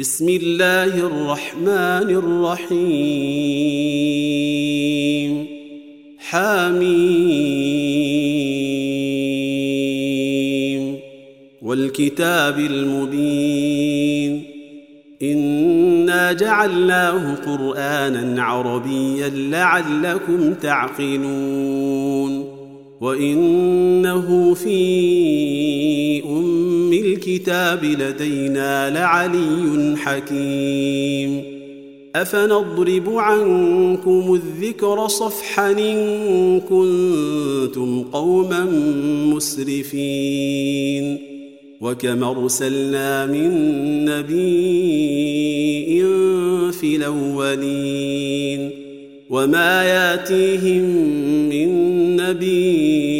بسم الله الرحمن الرحيم. حميم. والكتاب المبين. إنا جعلناه قرآنا عربيا لعلكم تعقلون. وإنه في ام الكتاب لدينا لعلي حكيم. أفنضرب عنكم الذكر صفحا إن كنتم قوما مسرفين. وكم أرسلنا من نبي في الأولين. وما ياتيهم من نبي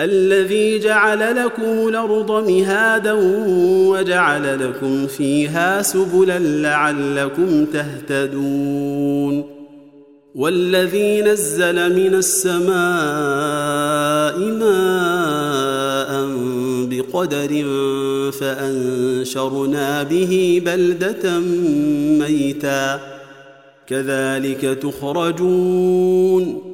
الذي جعل لكم الأرض مهادا وجعل لكم فيها سبلا لعلكم تهتدون والذي نزل من السماء ماء بقدر فأنشرنا به بلدة ميتا. كذلك تخرجون.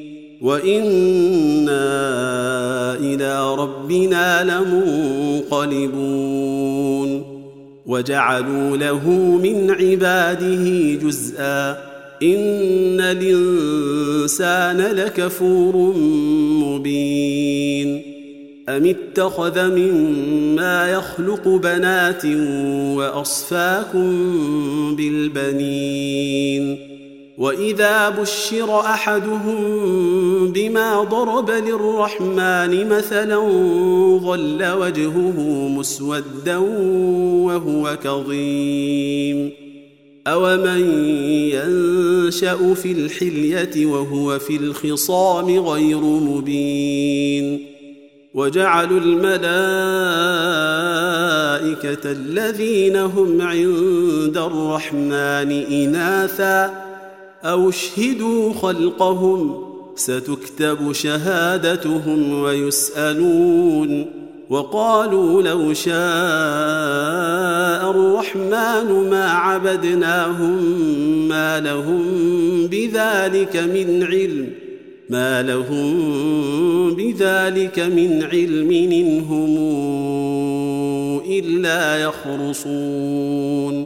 وأنا إلى ربنا لمنقلبون وجعلوا له من عباده جزءا ان الانسان لكفور مبين ام اتخذ مما يخلق بنات واصفاكم بالبنين واذا بشر احدهم بما ضرب للرحمن مثلا ظل وجهه مسودا وهو كظيم اومن ينشا في الحليه وهو في الخصام غير مبين وجعلوا الملائكه الذين هم عند الرحمن اناثا أو اشهدوا خلقهم ستكتب شهادتهم ويسألون وقالوا لو شاء الرحمن ما عبدناهم ما لهم بذلك من علم ما لهم بذلك من علم انهم إلا يخرصون.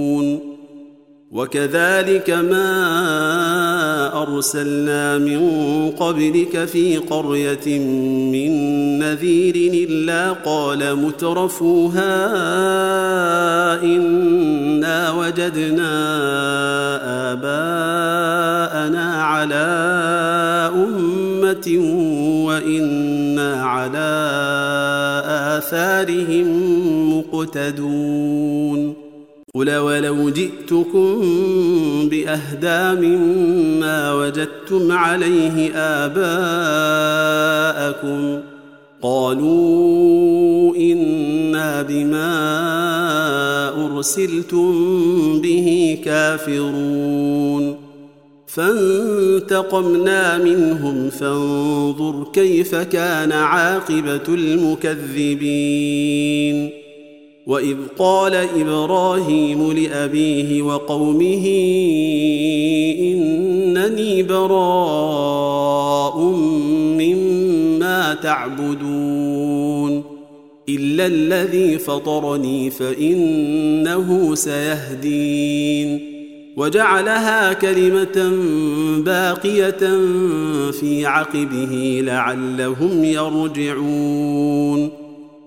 وكذلك ما أرسلنا من قبلك في قرية من نذير إلا قال مترفوها إنا وجدنا آباءنا على أمة وإنا على آثارهم مقتدون قل ولو جئتكم بأهدى مما وجدتم عليه آباءكم قالوا إنا بما أرسلتم به كافرون فانتقمنا منهم فانظر كيف كان عاقبة المكذبين وإذ قال إبراهيم لأبيه وقومه إنني براء مما تعبدون إلا الذي فطرني فإنه سيهدين وجعلها كلمة باقية في عقبه لعلهم يرجعون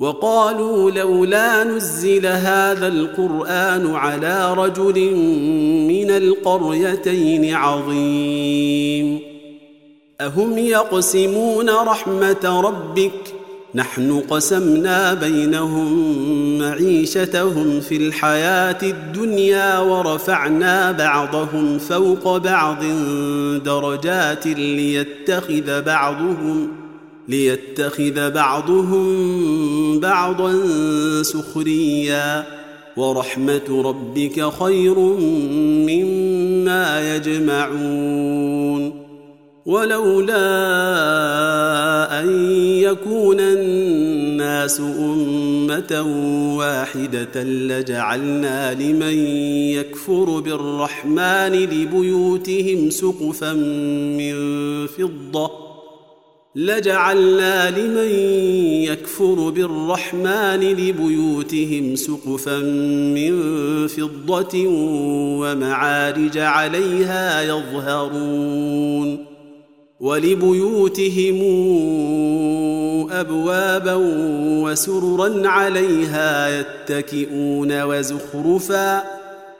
وقالوا لولا نزل هذا القرآن على رجل من القريتين عظيم. أهم يقسمون رحمة ربك؟ نحن قسمنا بينهم معيشتهم في الحياة الدنيا ورفعنا بعضهم فوق بعض درجات ليتخذ بعضهم ليتخذ بعضهم بعضا سخريا ورحمة ربك خير مما يجمعون ولولا أن يكون الناس أمة واحدة لجعلنا لمن يكفر بالرحمن لبيوتهم سقفا من فضة لجعلنا لمن يكفر بالرحمن لبيوتهم سقفا من فضة ومعارج عليها يظهرون ولبيوتهم أبوابا وسررا عليها يتكئون وزخرفا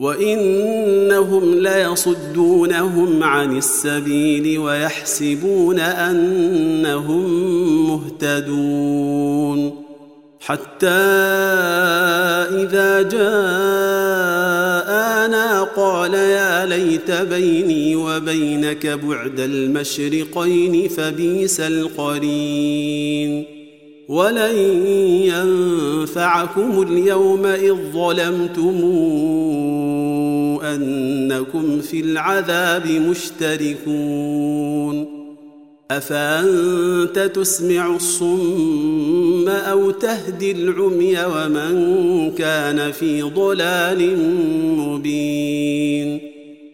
وإنهم ليصدونهم عن السبيل ويحسبون أنهم مهتدون. حتى إذا جاءنا قال يا ليت بيني وبينك بعد المشرقين فبيس القرين. ولن ينفعكم اليوم إذ أنكم في العذاب مشتركون أفأنت تسمع الصم أو تهدي العمي ومن كان في ضلال مبين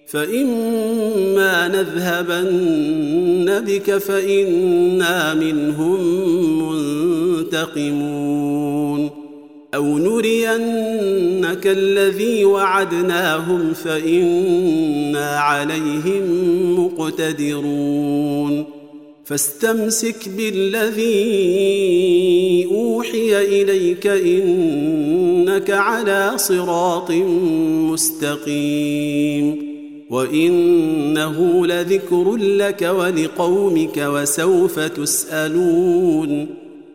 فإما نذهبن بك فإنا منهم منتقمون أو نرينك الذي وعدناهم فإنا عليهم مقتدرون. فاستمسك بالذي أوحي إليك إنك على صراط مستقيم. وإنه لذكر لك ولقومك وسوف تسألون.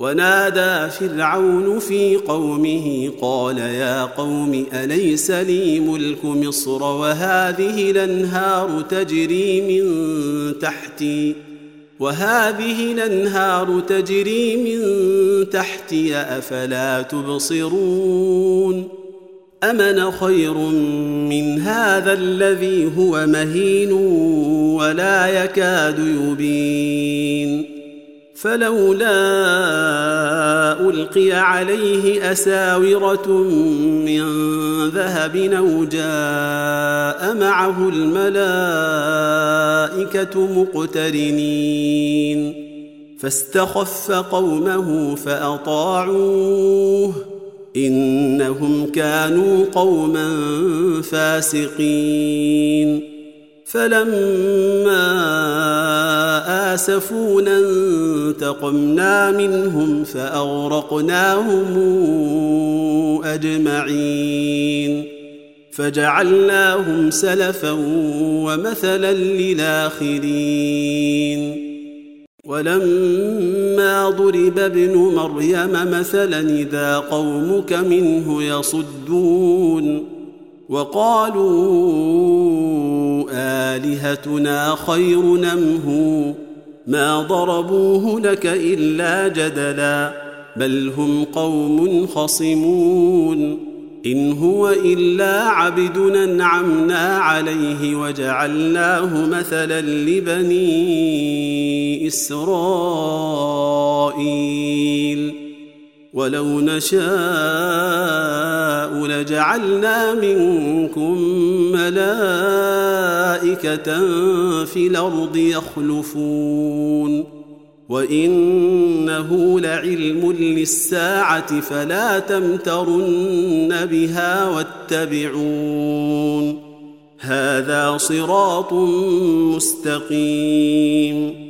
ونادى فرعون في قومه قال يا قوم أليس لي ملك مصر وهذه الأنهار تجري من تحتي وهذه الأنهار تجري من تحتي أفلا تبصرون أمن خير من هذا الذي هو مهين ولا يكاد يبين فلولا ألقي عليه أساورة من ذهب أو جاء معه الملائكة مقترنين. فاستخف قومه فأطاعوه. إنهم كانوا قوما فاسقين. فلما آسفونا انتقمنا منهم فأغرقناهم أجمعين فجعلناهم سلفا ومثلا للآخرين ولما ضرب ابن مريم مثلا إذا قومك منه يصدون وقالوا آلهتنا خير نمه ما ضربوه لك إلا جدلا بل هم قوم خصمون. إن هو إلا عبد أنعمنا عليه وجعلناه مثلا لبني إسرائيل. ولو نشاء لجعلنا منكم ملائكة في الأرض يخلفون. وإنه لعلم للساعة فلا تمترن بها واتبعون. هذا صراط مستقيم.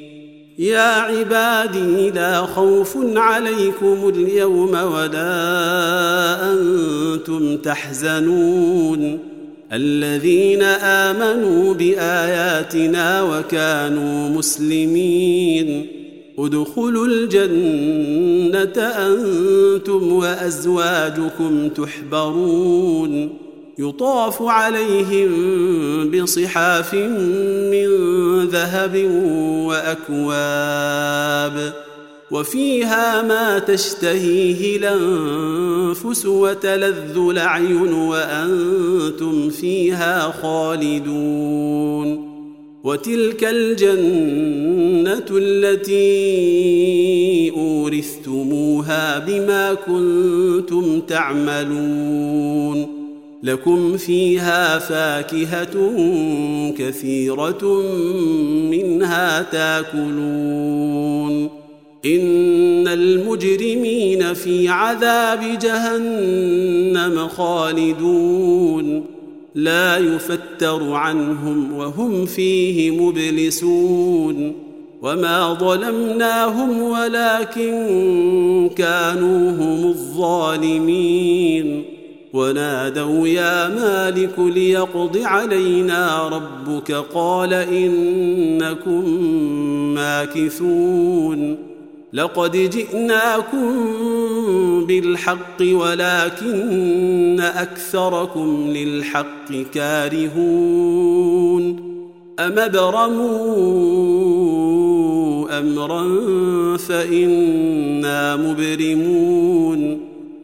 يا عبادي لا خوف عليكم اليوم ولا أنتم تحزنون. الذين آمنوا بآياتنا وكانوا مسلمين. ادخلوا الجنة أنتم وأزواجكم تحبرون. يطاف عليهم بصحاف من ذهب وأكواب وفيها ما تشتهيه الأنفس وتلذ الأعين وأنتم فيها خالدون وتلك الجنة التي أورثتموها بما كنتم تعملون لكم فيها فاكهة كثيرة منها تاكلون. إن المجرمين في عذاب جهنم خالدون. لا يفتر عنهم وهم فيه مبلسون. وما ظلمناهم ولكن كانوا هم الظالمين. ونادوا يا مالك ليقض علينا ربك قال إنكم ماكثون لقد جئناكم بالحق ولكن أكثركم للحق كارهون أم ابرموا أمرا فإنا مبرمون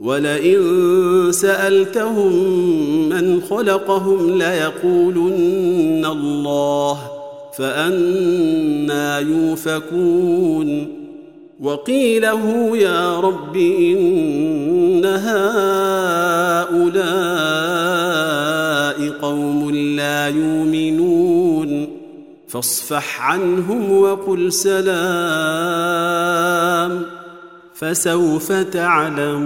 ولئن سألتهم من خلقهم ليقولن الله فانى يوفكون. وقيله يا رب إن هؤلاء قوم لا يؤمنون. فاصفح عنهم وقل سلام. فسوف تعلمون.